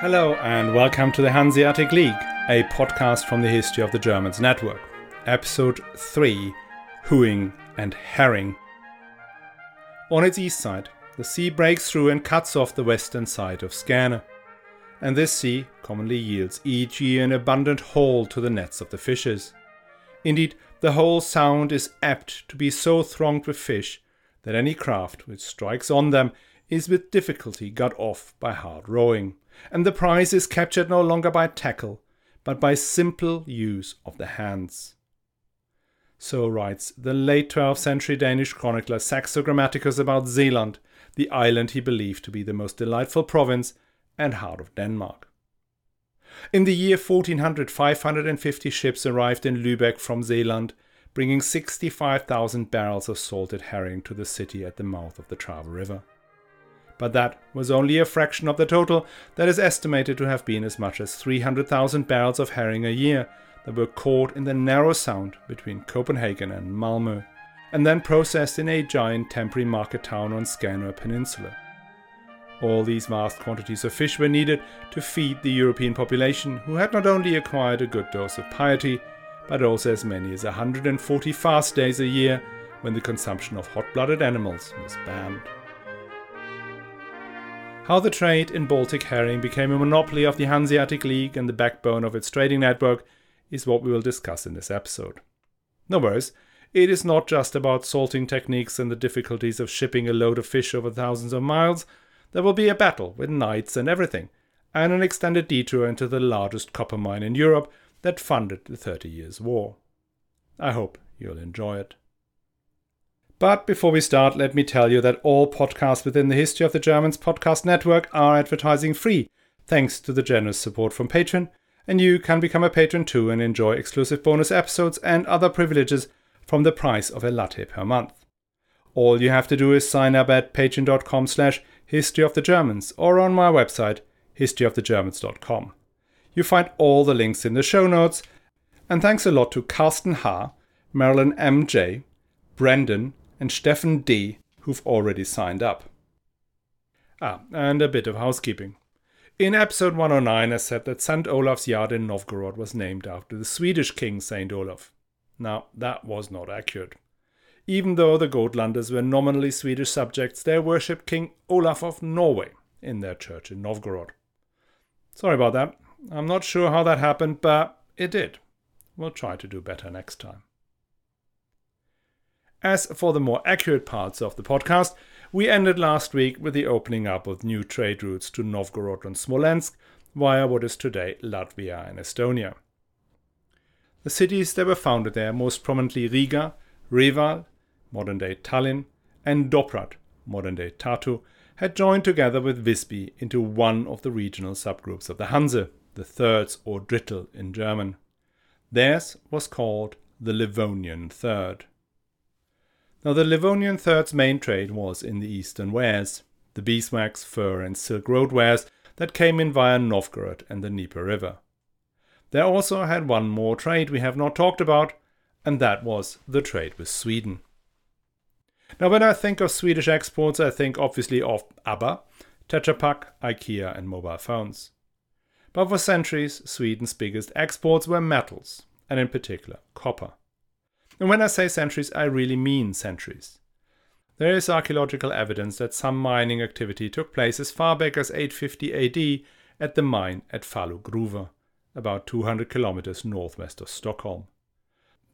Hello, and welcome to the Hanseatic League, a podcast from the History of the Germans Network. Episode 3 Hewing and Herring. On its east side, the sea breaks through and cuts off the western side of Skåne. And this sea commonly yields each year an abundant haul to the nets of the fishers. Indeed, the whole sound is apt to be so thronged with fish that any craft which strikes on them is with difficulty got off by hard rowing, and the prize is captured no longer by tackle, but by simple use of the hands. So writes the late 12th century Danish chronicler Saxo Grammaticus about Zealand, the island he believed to be the most delightful province and heart of Denmark. In the year 1400, 550 ships arrived in Lübeck from Zealand, bringing 65,000 barrels of salted herring to the city at the mouth of the Trave River. But that was only a fraction of the total that is estimated to have been as much as 300,000 barrels of herring a year that were caught in the narrow sound between Copenhagen and Malmö, and then processed in a giant temporary market town on Skanor Peninsula. All these vast quantities of fish were needed to feed the European population, who had not only acquired a good dose of piety, but also as many as 140 fast days a year when the consumption of hot blooded animals was banned. How the trade in Baltic herring became a monopoly of the Hanseatic League and the backbone of its trading network is what we will discuss in this episode. No worries, it is not just about salting techniques and the difficulties of shipping a load of fish over thousands of miles. There will be a battle with knights and everything, and an extended detour into the largest copper mine in Europe that funded the Thirty Years' War. I hope you'll enjoy it. But before we start, let me tell you that all podcasts within the History of the Germans podcast network are advertising free, thanks to the generous support from Patreon, and you can become a patron too and enjoy exclusive bonus episodes and other privileges from the price of a latte per month. All you have to do is sign up at patreon.com slash history of the Germans or on my website historyofthegermans.com. You find all the links in the show notes, and thanks a lot to Carsten H., Marilyn M.J., Brendan, and Stefan D., who've already signed up. Ah, and a bit of housekeeping. In episode 109, I said that St. Olaf's Yard in Novgorod was named after the Swedish king St. Olaf. Now, that was not accurate. Even though the Gotlanders were nominally Swedish subjects, they worshipped King Olaf of Norway in their church in Novgorod. Sorry about that. I'm not sure how that happened, but it did. We'll try to do better next time. As for the more accurate parts of the podcast, we ended last week with the opening up of new trade routes to Novgorod and Smolensk via what is today Latvia and Estonia. The cities that were founded there, most prominently Riga, Reval, modern day Tallinn, and Dorpat, modern day Tartu, had joined together with Visby into one of the regional subgroups of the Hanse, the Thirds or Drittel in German. Theirs was called the Livonian Third. Now, the Livonian Third's main trade was in the eastern wares, the beeswax, fur, and silk road wares that came in via Novgorod and the Dnieper River. They also had one more trade we have not talked about, and that was the trade with Sweden. Now, when I think of Swedish exports, I think obviously of ABBA, Tetra Pak, IKEA, and mobile phones. But for centuries, Sweden's biggest exports were metals, and in particular copper. And when I say centuries, I really mean centuries. There is archaeological evidence that some mining activity took place as far back as 850 AD at the mine at Falugruva about 200 kilometers northwest of Stockholm.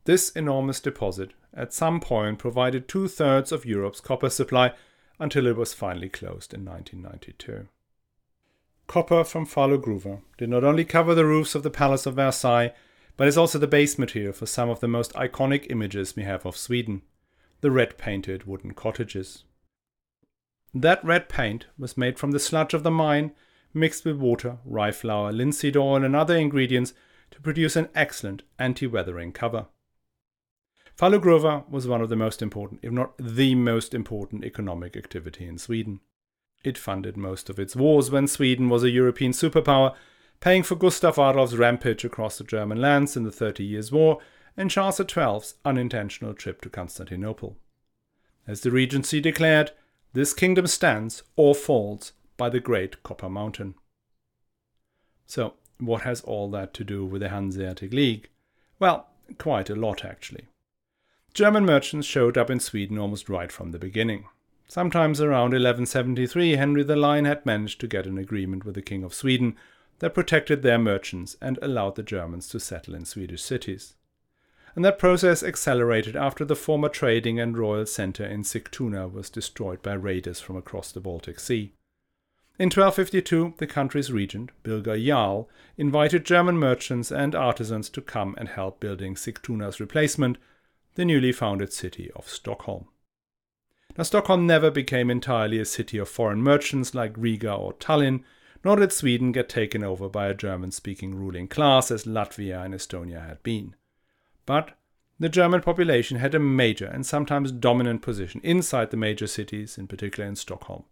This enormous deposit at some point provided two thirds of Europe's copper supply until it was finally closed in 1992. Copper from Falugruva did not only cover the roofs of the Palace of Versailles, but is also the base material for some of the most iconic images we have of Sweden the red painted wooden cottages. That red paint was made from the sludge of the mine mixed with water, rye flour, linseed oil, and other ingredients to produce an excellent anti weathering cover. Falugruva was one of the most important, if not the most important, economic activity in Sweden. It funded most of its wars when Sweden was a European superpower, paying for Gustav Adolf's rampage across the German lands in the Thirty Years' War and Charles XII's unintentional trip to Constantinople. As the Regency declared, this kingdom stands or falls by the great Copper Mountain. So, what has all that to do with the Hanseatic League? Well, quite a lot actually. German merchants showed up in Sweden almost right from the beginning. Sometimes around 1173, Henry the Lion had managed to get an agreement with the King of Sweden that protected their merchants and allowed the Germans to settle in Swedish cities. And that process accelerated after the former trading and royal centre in Sigtuna was destroyed by raiders from across the Baltic Sea. In 1252, the country's regent, Birger Jarl, invited German merchants and artisans to come and help building Sigtuna's replacement, the newly founded city of Stockholm. Now, Stockholm never became entirely a city of foreign merchants like Riga or Tallinn, nor did Sweden get taken over by a German speaking ruling class as Latvia and Estonia had been. But the German population had a major and sometimes dominant position inside the major cities, in particular in Stockholm.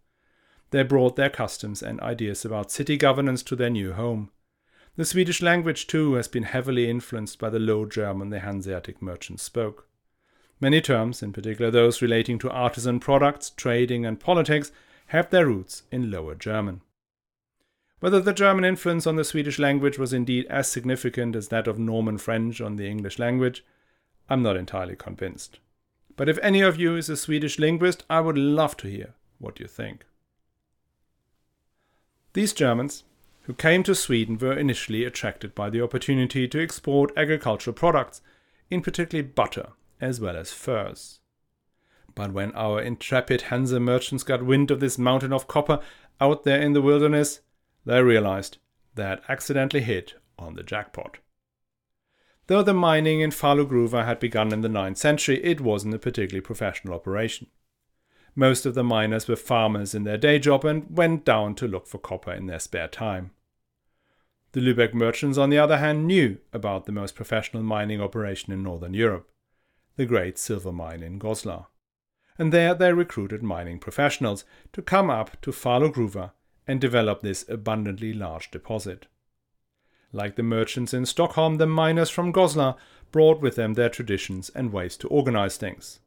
They brought their customs and ideas about city governance to their new home. The Swedish language, too, has been heavily influenced by the Low German the Hanseatic merchants spoke. Many terms, in particular those relating to artisan products, trading, and politics, have their roots in Lower German. Whether the German influence on the Swedish language was indeed as significant as that of Norman French on the English language, I'm not entirely convinced. But if any of you is a Swedish linguist, I would love to hear what you think. These Germans, who came to Sweden, were initially attracted by the opportunity to export agricultural products, in particular butter, as well as furs. But when our intrepid Hanse merchants got wind of this mountain of copper out there in the wilderness, they realized they had accidentally hit on the jackpot. Though the mining in Falu had begun in the 9th century, it wasn't a particularly professional operation. Most of the miners were farmers in their day job and went down to look for copper in their spare time. The Lübeck merchants, on the other hand, knew about the most professional mining operation in Northern Europe, the great silver mine in Goslar. And there they recruited mining professionals to come up to Falu and develop this abundantly large deposit. Like the merchants in Stockholm, the miners from Goslar brought with them their traditions and ways to organize things.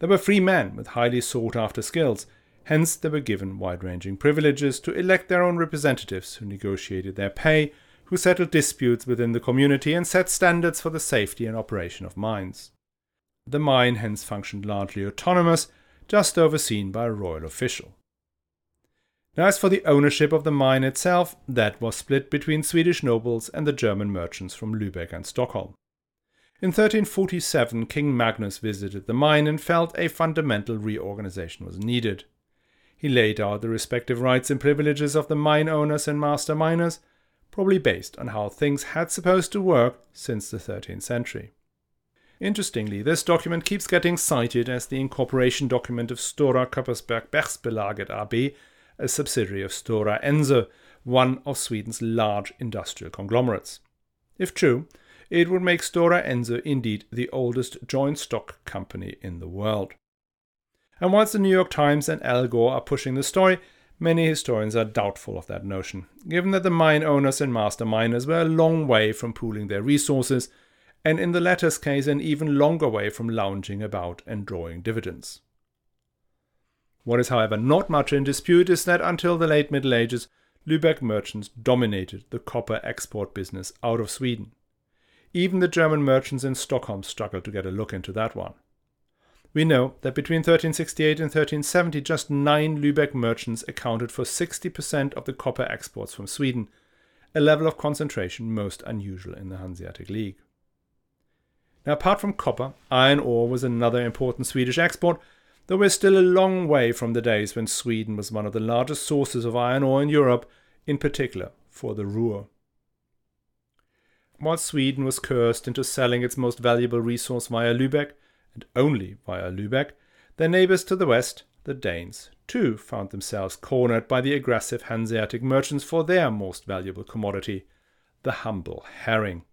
They were free men with highly sought after skills, hence, they were given wide ranging privileges to elect their own representatives who negotiated their pay, who settled disputes within the community, and set standards for the safety and operation of mines. The mine hence functioned largely autonomous, just overseen by a royal official. Now, as for the ownership of the mine itself, that was split between Swedish nobles and the German merchants from Lübeck and Stockholm. In 1347, King Magnus visited the mine and felt a fundamental reorganization was needed. He laid out the respective rights and privileges of the mine owners and master miners, probably based on how things had supposed to work since the 13th century. Interestingly, this document keeps getting cited as the incorporation document of Stora Kopparsberg Bergsbolaget AB, a subsidiary of Stora Enso, one of Sweden's large industrial conglomerates. If true, it would make Stora Enso indeed the oldest joint stock company in the world. And whilst the New York Times and Al Gore are pushing the story, many historians are doubtful of that notion, given that the mine owners and master miners were a long way from pooling their resources, and in the latter's case, an even longer way from lounging about and drawing dividends. What is, however, not much in dispute is that until the late Middle Ages, Lübeck merchants dominated the copper export business out of Sweden. Even the German merchants in Stockholm struggled to get a look into that one. We know that between 1368 and 1370, just nine Lübeck merchants accounted for 60% of the copper exports from Sweden, a level of concentration most unusual in the Hanseatic League. Now, apart from copper, iron ore was another important Swedish export, though we're still a long way from the days when Sweden was one of the largest sources of iron ore in Europe, in particular for the Ruhr while Sweden was cursed into selling its most valuable resource via Lübeck, and only via Lübeck, their neighbours to the west, the Danes, too found themselves cornered by the aggressive Hanseatic merchants for their most valuable commodity, the humble herring.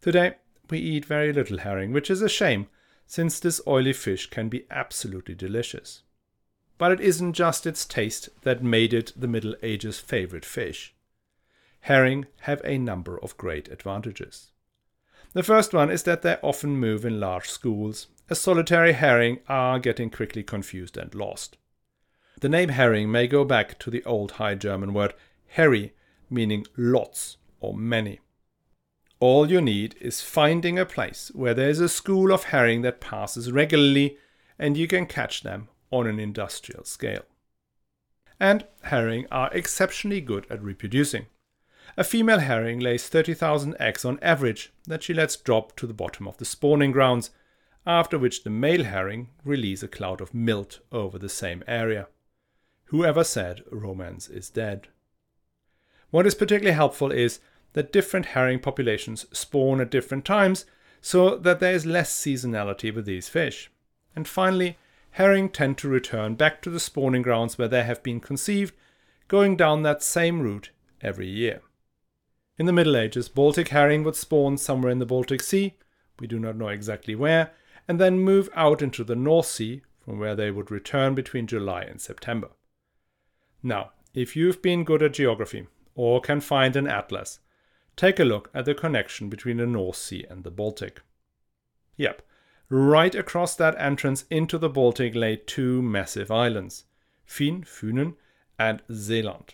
Today, we eat very little herring, which is a shame, since this oily fish can be absolutely delicious. But it isn't just its taste that made it the Middle Ages' favourite fish herring have a number of great advantages. The first one is that they often move in large schools, as solitary herring are getting quickly confused and lost. The name herring may go back to the old High German word herri, meaning lots or many. All you need is finding a place where there is a school of herring that passes regularly and you can catch them on an industrial scale. And herring are exceptionally good at reproducing. A female herring lays 30,000 eggs on average that she lets drop to the bottom of the spawning grounds, after which the male herring release a cloud of milt over the same area. Whoever said romance is dead? What is particularly helpful is that different herring populations spawn at different times so that there is less seasonality with these fish. And finally, herring tend to return back to the spawning grounds where they have been conceived, going down that same route every year. In the Middle Ages, Baltic herring would spawn somewhere in the Baltic Sea, we do not know exactly where, and then move out into the North Sea, from where they would return between July and September. Now, if you've been good at geography, or can find an atlas, take a look at the connection between the North Sea and the Baltic. Yep, right across that entrance into the Baltic lay two massive islands, Fyn, Funen, and Zealand.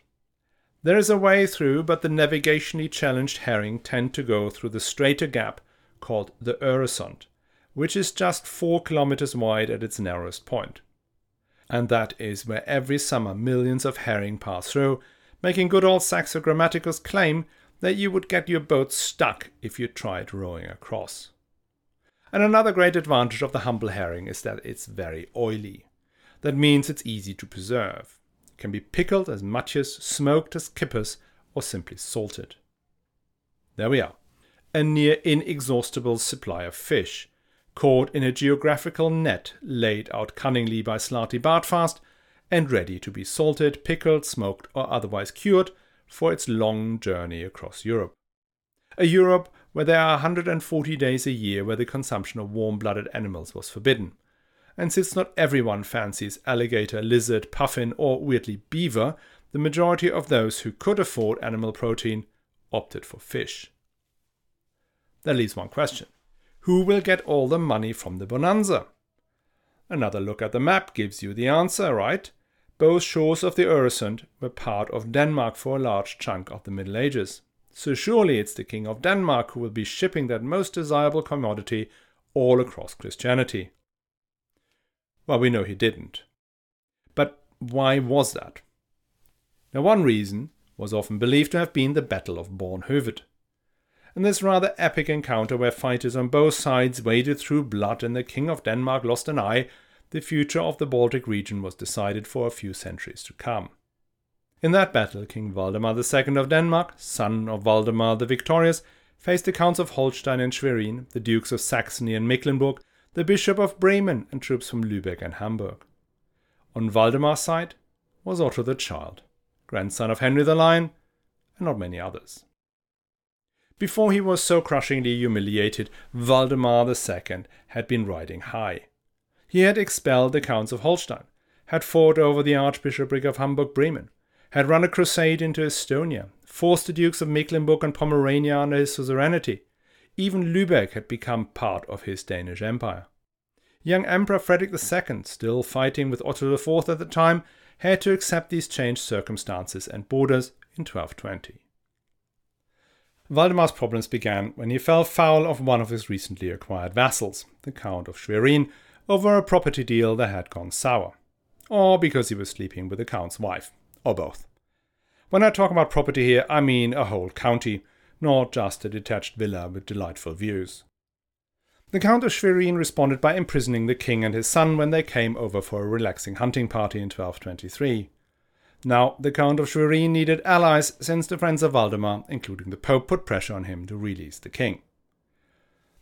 There is a way through, but the navigationally challenged herring tend to go through the straighter gap called the Øresund, which is just 4 kilometers wide at its narrowest point. And that is where every summer millions of herring pass through, making good old Saxo Grammaticus claim that you would get your boat stuck if you tried rowing across. And another great advantage of the humble herring is that it's very oily. That means it's easy to preserve. It can be pickled as much as smoked as kippers, or simply salted. There we are. A near inexhaustible supply of fish, caught in a geographical net laid out cunningly by Slartibartfast and ready to be salted, pickled, smoked, or otherwise cured for its long journey across Europe. A Europe where there are 140 days a year where the consumption of warm blooded animals was forbidden. And since not everyone fancies alligator, lizard, puffin, or weirdly beaver, the majority of those who could afford animal protein opted for fish. That leaves one question Who will get all the money from the bonanza? Another look at the map gives you the answer, right? Both shores of the Øresund were part of Denmark for a large chunk of the Middle Ages. So surely it's the King of Denmark who will be shipping that most desirable commodity all across Christianity. Well, we know he didn't. But why was that? Now, one reason was often believed to have been the Battle of Bornhøved. In this rather epic encounter where fighters on both sides waded through blood and the King of Denmark lost an eye, the future of the Baltic region was decided for a few centuries to come. In that battle, King Valdemar II of Denmark, son of Valdemar the Victorious, faced the Counts of Holstein and Schwerin, the Dukes of Saxony and Mecklenburg, the Bishop of Bremen, and troops from Lübeck and Hamburg. On Valdemar's side was Otto the Child, grandson of Henry the Lion, and not many others. Before he was so crushingly humiliated, Valdemar II had been riding high. He had expelled the Counts of Holstein, had fought over the Archbishopric of Hamburg Bremen, had run a crusade into Estonia, forced the Dukes of Mecklenburg and Pomerania under his suzerainty. Even Lübeck had become part of his Danish Empire. Young Emperor Frederick II, still fighting with Otto IV at the time, had to accept these changed circumstances and borders in 1220. Valdemar's problems began when he fell foul of one of his recently acquired vassals, the Count of Schwerin, over a property deal that had gone sour. Or because he was sleeping with the Count's wife, or both. When I talk about property here, I mean a whole county, not just a detached villa with delightful views. The Count of Schwerin responded by imprisoning the king and his son when they came over for a relaxing hunting party in 1223. Now, the Count of Schwerin needed allies since the friends of Valdemar, including the Pope, put pressure on him to release the king.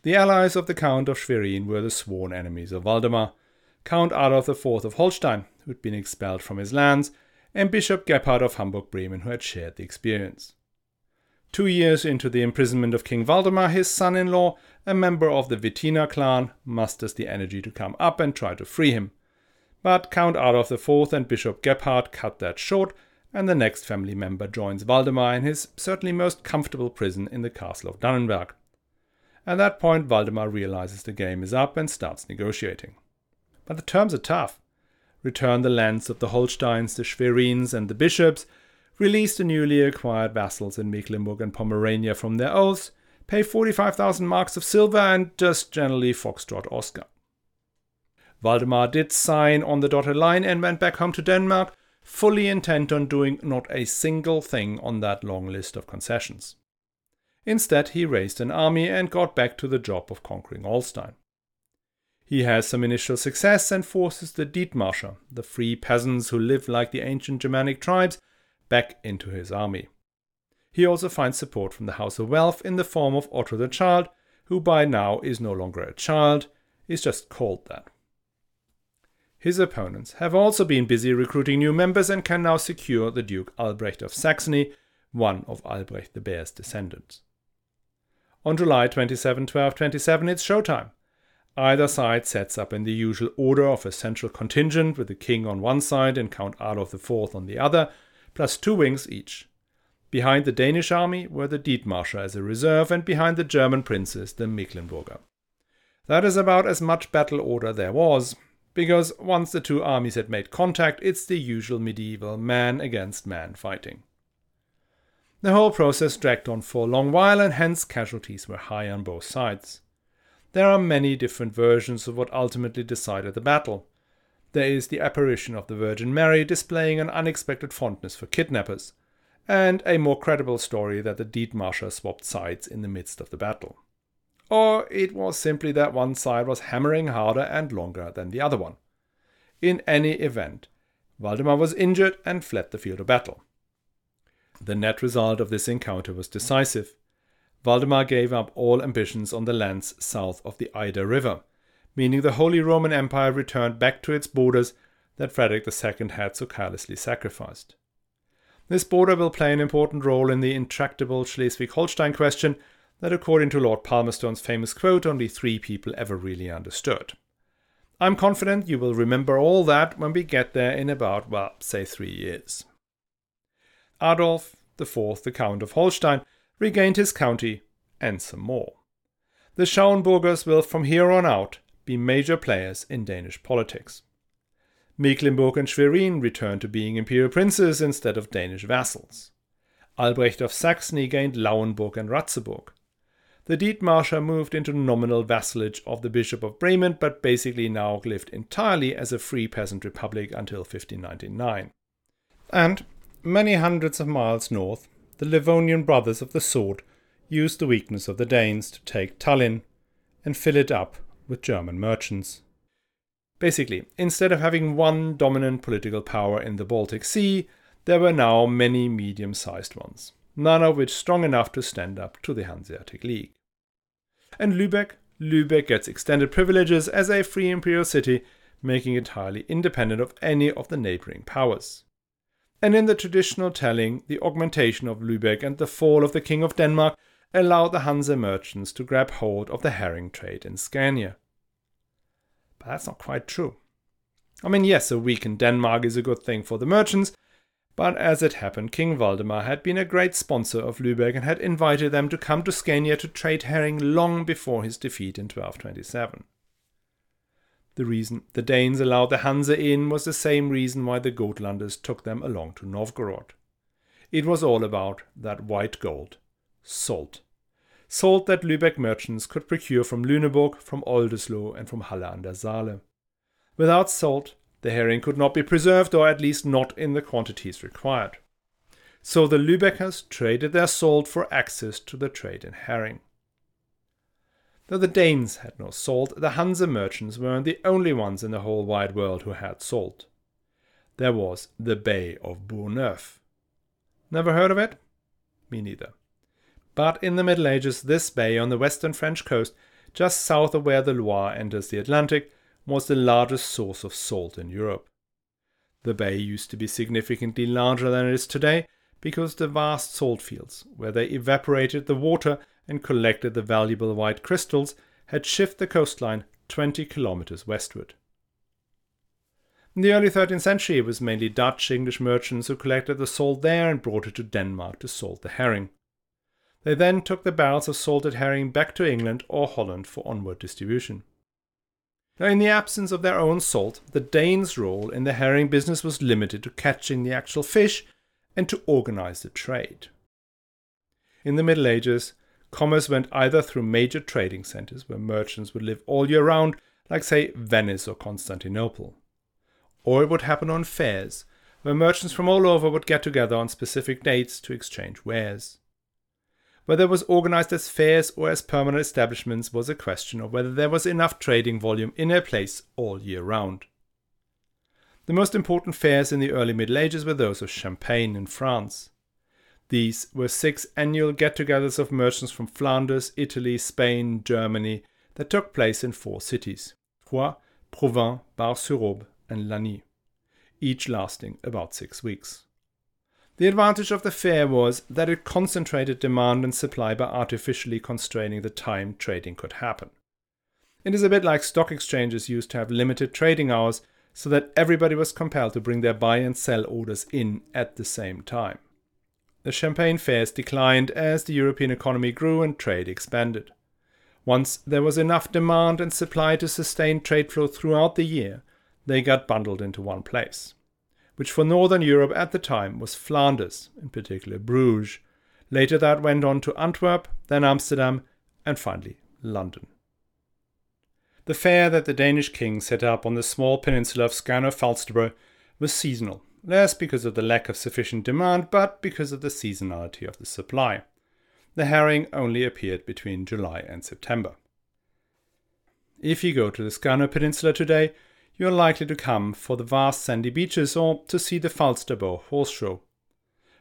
The allies of the Count of Schwerin were the sworn enemies of Valdemar, Count Adolf IV of Holstein, who had been expelled from his lands, and Bishop Gebhard of Hamburg Bremen, who had shared the experience. Two years into the imprisonment of King Valdemar, his son in law, a member of the Wettiner clan, musters the energy to come up and try to free him. But Count Adolf IV and Bishop Gebhard cut that short, and the next family member joins Valdemar in his certainly most comfortable prison in the castle of Dannenberg. At that point, Valdemar realizes the game is up and starts negotiating. But the terms are tough. Return the lands of the Holsteins, the Schwerins, and the bishops, release the newly acquired vassals in Mecklenburg and Pomerania from their oaths, pay 45,000 marks of silver, and just generally foxtrot Oscar. Valdemar did sign on the dotted line and went back home to Denmark, fully intent on doing not a single thing on that long list of concessions. Instead, he raised an army and got back to the job of conquering Holstein. He has some initial success and forces the Dietmarscher, the free peasants who live like the ancient Germanic tribes, back into his army. He also finds support from the House of Welf in the form of Otto the Child, who by now is no longer a child, is just called that. His opponents have also been busy recruiting new members and can now secure the Duke Albrecht of Saxony, one of Albrecht the Bear's descendants. On July 27, 1227, it's showtime. Either side sets up in the usual order of a central contingent with the king on one side and Count Adolf IV on the other, plus two wings each. Behind the Danish army were the Dietmarscher as a reserve, and behind the German princes the Mecklenburger. That is about as much battle order there was, because once the two armies had made contact, it's the usual medieval man against man fighting. The whole process dragged on for a long while, and hence casualties were high on both sides. There are many different versions of what ultimately decided the battle. There is the apparition of the Virgin Mary displaying an unexpected fondness for kidnappers, and a more credible story that the Dietmarscher swapped sides in the midst of the battle. Or it was simply that one side was hammering harder and longer than the other one. In any event, Valdemar was injured and fled the field of battle. The net result of this encounter was decisive. Valdemar gave up all ambitions on the lands south of the Eider River, meaning the Holy Roman Empire returned back to its borders that Frederick II had so carelessly sacrificed. This border will play an important role in the intractable Schleswig Holstein question that, according to Lord Palmerston's famous quote, only three people ever really understood. I'm confident you will remember all that when we get there in about, well, say three years. Adolf IV, the Count of Holstein, regained his county, and some more. The Schauenburgers will from here on out be major players in Danish politics. Mecklenburg and Schwerin returned to being imperial princes instead of Danish vassals. Albrecht of Saxony gained Lauenburg and Ratzeburg. The Dietmarscher moved into nominal vassalage of the Bishop of Bremen, but basically now lived entirely as a free peasant republic until 1599. And many hundreds of miles north, the Livonian brothers of the sword used the weakness of the Danes to take Tallinn and fill it up with German merchants. Basically, instead of having one dominant political power in the Baltic Sea, there were now many medium sized ones, none of which strong enough to stand up to the Hanseatic League. And Lübeck? Lübeck gets extended privileges as a free imperial city, making it entirely independent of any of the neighboring powers and in the traditional telling, the augmentation of Lübeck and the fall of the King of Denmark allowed the Hanse merchants to grab hold of the herring trade in Scania. But that's not quite true. I mean, yes, a week in Denmark is a good thing for the merchants, but as it happened, King Valdemar had been a great sponsor of Lübeck and had invited them to come to Scania to trade herring long before his defeat in 1227. The reason the Danes allowed the Hansa in was the same reason why the Gotlanders took them along to Novgorod. It was all about that white gold, salt. Salt that Lübeck merchants could procure from Lüneburg, from Oldesloe, and from Halle an der Saale. Without salt, the herring could not be preserved, or at least not in the quantities required. So the Lübeckers traded their salt for access to the trade in herring. Though the Danes had no salt, the Hanse merchants weren't the only ones in the whole wide world who had salt. There was the Bay of Bourgneuf. Never heard of it? Me neither. But in the Middle Ages, this bay on the western French coast, just south of where the Loire enters the Atlantic, was the largest source of salt in Europe. The bay used to be significantly larger than it is today because the vast salt fields, where they evaporated the water and collected the valuable white crystals, had shifted the coastline 20 kilometers westward. In the early 13th century, it was mainly Dutch English merchants who collected the salt there and brought it to Denmark to salt the herring. They then took the barrels of salted herring back to England or Holland for onward distribution. Now, in the absence of their own salt, the Danes' role in the herring business was limited to catching the actual fish and to organize the trade. In the Middle Ages, commerce went either through major trading centers where merchants would live all year round, like, say, Venice or Constantinople, or it would happen on fairs where merchants from all over would get together on specific dates to exchange wares. Whether it was organized as fairs or as permanent establishments was a question of whether there was enough trading volume in a place all year round. The most important fairs in the early Middle Ages were those of Champagne in France. These were six annual get togethers of merchants from Flanders, Italy, Spain, Germany that took place in four cities Troyes, Provins, Bar sur Aube, and Lagny each lasting about six weeks. The advantage of the fair was that it concentrated demand and supply by artificially constraining the time trading could happen. It is a bit like stock exchanges used to have limited trading hours so that everybody was compelled to bring their buy and sell orders in at the same time. The champagne fairs declined as the European economy grew and trade expanded. Once there was enough demand and supply to sustain trade flow throughout the year, they got bundled into one place, which for Northern Europe at the time was Flanders, in particular Bruges. Later that went on to Antwerp, then Amsterdam, and finally London. The fair that the Danish king set up on the small peninsula of Skanör Falsterbo was seasonal, less because of the lack of sufficient demand, but because of the seasonality of the supply. The herring only appeared between July and September. If you go to the Skanör Peninsula today, you are likely to come for the vast sandy beaches or to see the Falsterbo horse show.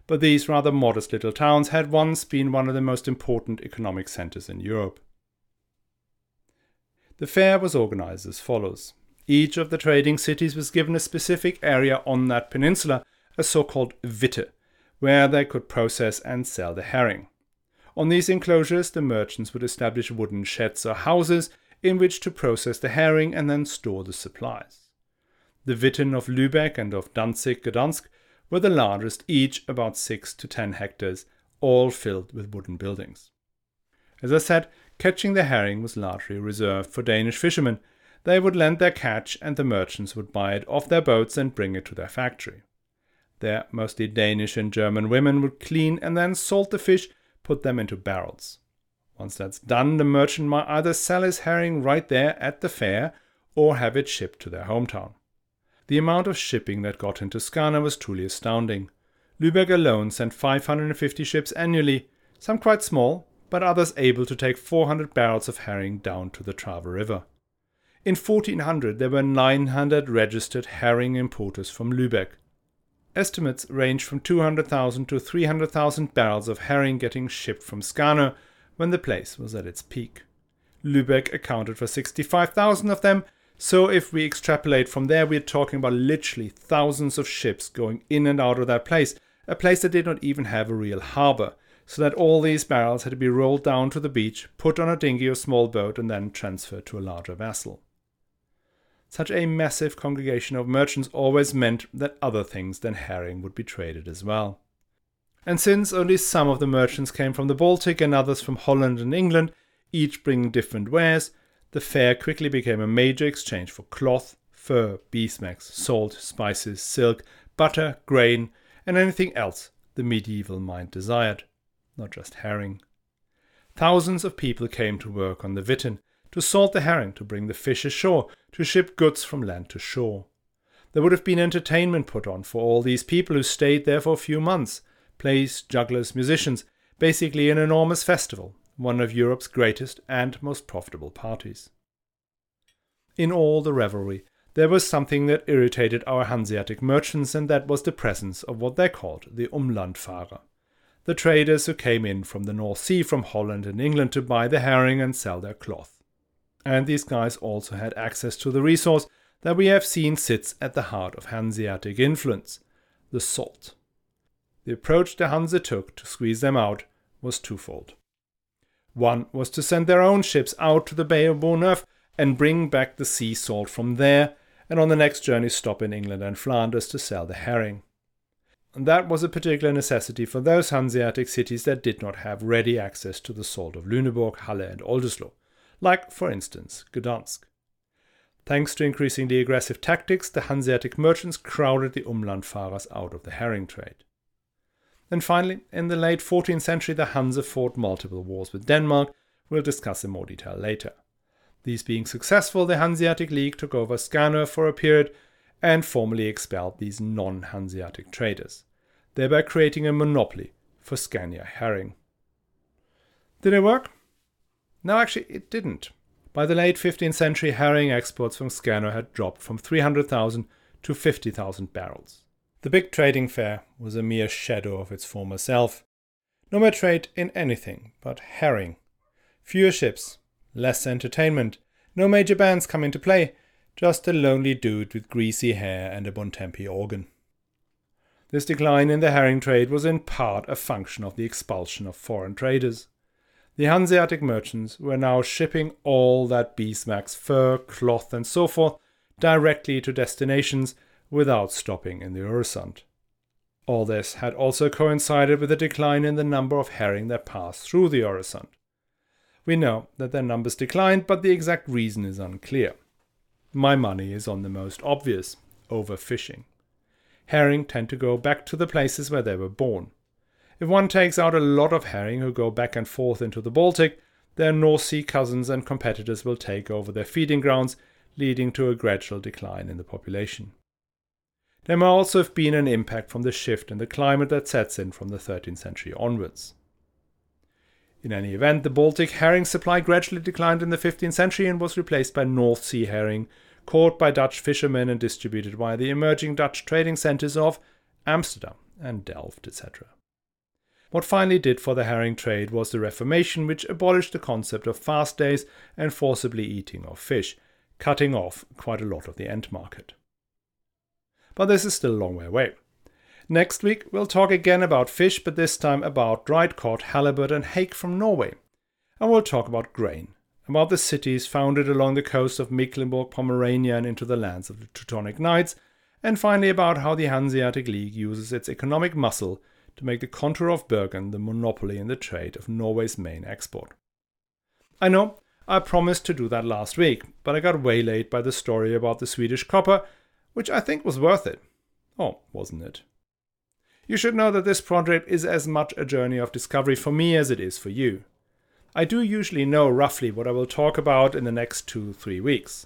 But these rather modest little towns had once been one of the most important economic centers in Europe. The fair was organized as follows. Each of the trading cities was given a specific area on that peninsula, a so called Witte, where they could process and sell the herring. On these enclosures, the merchants would establish wooden sheds or houses in which to process the herring and then store the supplies. The Witten of Lübeck and of Danzig Gdansk were the largest, each about 6 to 10 hectares, all filled with wooden buildings. As I said, catching the herring was largely reserved for Danish fishermen. They would lend their catch and the merchants would buy it off their boats and bring it to their factory. There, mostly Danish and German women would clean and then salt the fish, put them into barrels. Once that's done, the merchant might either sell his herring right there at the fair or have it shipped to their hometown. The amount of shipping that got into Skanör was truly astounding. Lübeck alone sent 550 ships annually, some quite small, but others able to take 400 barrels of herring down to the Trave River. In 1400, there were 900 registered herring importers from Lübeck. Estimates range from 200,000 to 300,000 barrels of herring getting shipped from Skanör when the place was at its peak. Lübeck accounted for 65,000 of them, so if we extrapolate from there, we're talking about literally thousands of ships going in and out of that place, a place that did not even have a real harbour, so that all these barrels had to be rolled down to the beach, put on a dinghy or small boat, and then transferred to a larger vessel. Such a massive congregation of merchants always meant that other things than herring would be traded as well. And since only some of the merchants came from the Baltic and others from Holland and England, each bringing different wares, the fair quickly became a major exchange for cloth, fur, beeswax, salt, spices, silk, butter, grain, and anything else the medieval mind desired, not just herring. Thousands of people came to work on the Witten, to salt the herring, to bring the fish ashore, to ship goods from land to shore. There would have been entertainment put on for all these people who stayed there for a few months, plays, jugglers, musicians, basically an enormous festival, one of Europe's greatest and most profitable parties. In all the revelry, there was something that irritated our Hanseatic merchants, and that was the presence of what they called the Umlandfahrer, the traders who came in from the North Sea, from Holland and England, to buy the herring and sell their cloth. And these guys also had access to the resource that we have seen sits at the heart of Hanseatic influence the salt. The approach the Hanse took to squeeze them out was twofold. One was to send their own ships out to the Bay of Bourgneuf and bring back the sea salt from there, and on the next journey stop in England and Flanders to sell the herring. And that was a particular necessity for those Hanseatic cities that did not have ready access to the salt of Lüneburg, Halle, and Oldesloe, like, for instance, Gdansk. Thanks to increasingly aggressive tactics, the Hanseatic merchants crowded the Umlandfahrers out of the herring trade. And finally, in the late 14th century, the Hanse fought multiple wars with Denmark. We'll discuss in more detail later. These being successful, the Hanseatic League took over Skanör for a period and formally expelled these non Hanseatic traders, thereby creating a monopoly for Scania herring. Did it work? No, actually, it didn't. By the late 15th century, herring exports from Skanör had dropped from 300,000 to 50,000 barrels. The big trading fair was a mere shadow of its former self. No more trade in anything but herring. Fewer ships, less entertainment, no major bands come into play, just a lonely dude with greasy hair and a Bontempi organ. This decline in the herring trade was in part a function of the expulsion of foreign traders. The Hanseatic merchants were now shipping all that beeswax, fur, cloth, and so forth directly to destinations without stopping in the Øresund. All this had also coincided with a decline in the number of herring that passed through the Øresund. We know that their numbers declined, but the exact reason is unclear. My money is on the most obvious overfishing. Herring tend to go back to the places where they were born. If one takes out a lot of herring who go back and forth into the Baltic, their North Sea cousins and competitors will take over their feeding grounds, leading to a gradual decline in the population. There may also have been an impact from the shift in the climate that sets in from the 13th century onwards. In any event, the Baltic herring supply gradually declined in the 15th century and was replaced by North Sea herring, caught by Dutch fishermen and distributed via the emerging Dutch trading centres of Amsterdam and Delft, etc. What finally did for the herring trade was the Reformation, which abolished the concept of fast days and forcibly eating of fish, cutting off quite a lot of the end market. But this is still a long way away. Next week, we'll talk again about fish, but this time about dried cod, halibut, and hake from Norway. And we'll talk about grain, about the cities founded along the coast of Mecklenburg, Pomerania, and into the lands of the Teutonic Knights, and finally about how the Hanseatic League uses its economic muscle to make the Kontor of Bergen the monopoly in the trade of Norway's main export. I know I promised to do that last week, but I got waylaid by the story about the Swedish copper, which I think was worth it. Oh, wasn't it? You should know that this project is as much a journey of discovery for me as it is for you. I do usually know roughly what I will talk about in the next two, three weeks.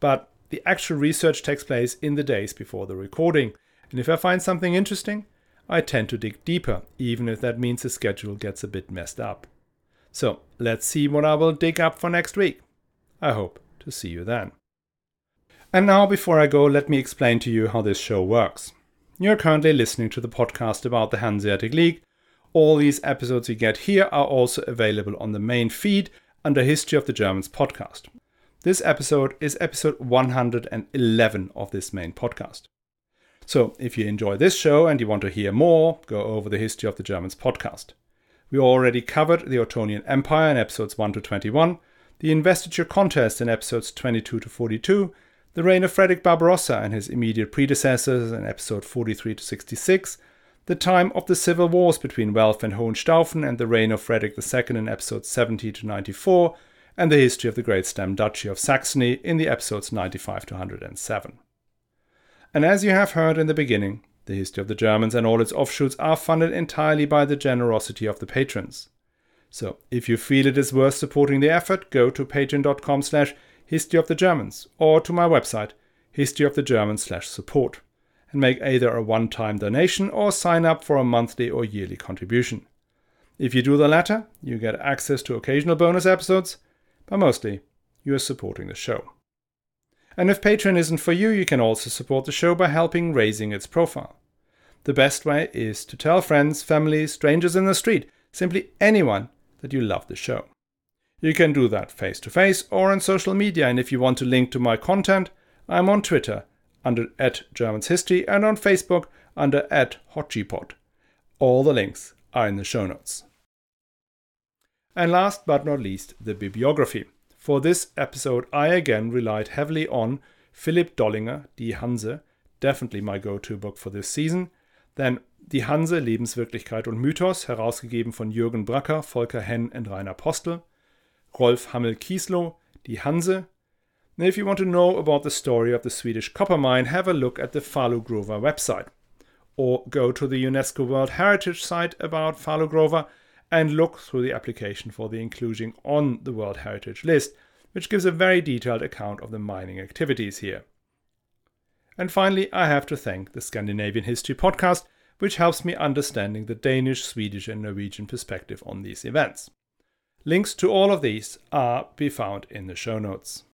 But the actual research takes place in the days before the recording, and if I find something interesting, I tend to dig deeper, even if that means the schedule gets a bit messed up. So let's see what I will dig up for next week. I hope to see you then. And now, before I go, let me explain to you how this show works. You're currently listening to the podcast about the Hanseatic League. All these episodes you get here are also available on the main feed under History of the Germans podcast. This episode is episode 111 of this main podcast. So, if you enjoy this show and you want to hear more, go over the History of the Germans podcast. We already covered the Ottonian Empire in episodes 1 to 21, the investiture contest in episodes 22 to 42, the reign of Frederick Barbarossa and his immediate predecessors in episode 43 to 66, the time of the civil wars between Welf and Hohenstaufen and the reign of Frederick II in episodes 70 to 94, and the history of the Great Stem Duchy of Saxony in the episodes 95 to 107. And as you have heard in the beginning, the history of the Germans and all its offshoots are funded entirely by the generosity of the patrons. So, if you feel it is worth supporting the effort, go to patreon.com slash History of the Germans, or to my website, historyofthegermans/support, and make either a one-time donation or sign up for a monthly or yearly contribution. If you do the latter, you get access to occasional bonus episodes, but mostly you are supporting the show. And if Patreon isn't for you, you can also support the show by helping raising its profile. The best way is to tell friends, family, strangers in the street, simply anyone that you love the show. You can do that face to face or on social media, and if you want to link to my content, I'm on Twitter under at Germans History and on Facebook under at HotGPod. All the links are in the show notes. And last but not least, the bibliography. For this episode, I again relied heavily on Philipp Dollinger, Die Hanse, definitely my go-to book for this season. Then Die Hanse, Lebenswirklichkeit und Mythos, herausgegeben von Jürgen Bracker, Volker Henn und Rainer Postel. Rolf Hammel-Kiesow, Die Hanse. And if you want to know about the story of the Swedish copper mine, have a look at the Falu Gruva website. or go to the UNESCO World Heritage site about Falu and look through the application for the inclusion on the World Heritage list, which gives a very detailed account of the mining activities here. And finally, I have to thank the Scandinavian History podcast, which helps me understanding the Danish, Swedish, and Norwegian perspective on these events. Links to all of these are be found in the show notes.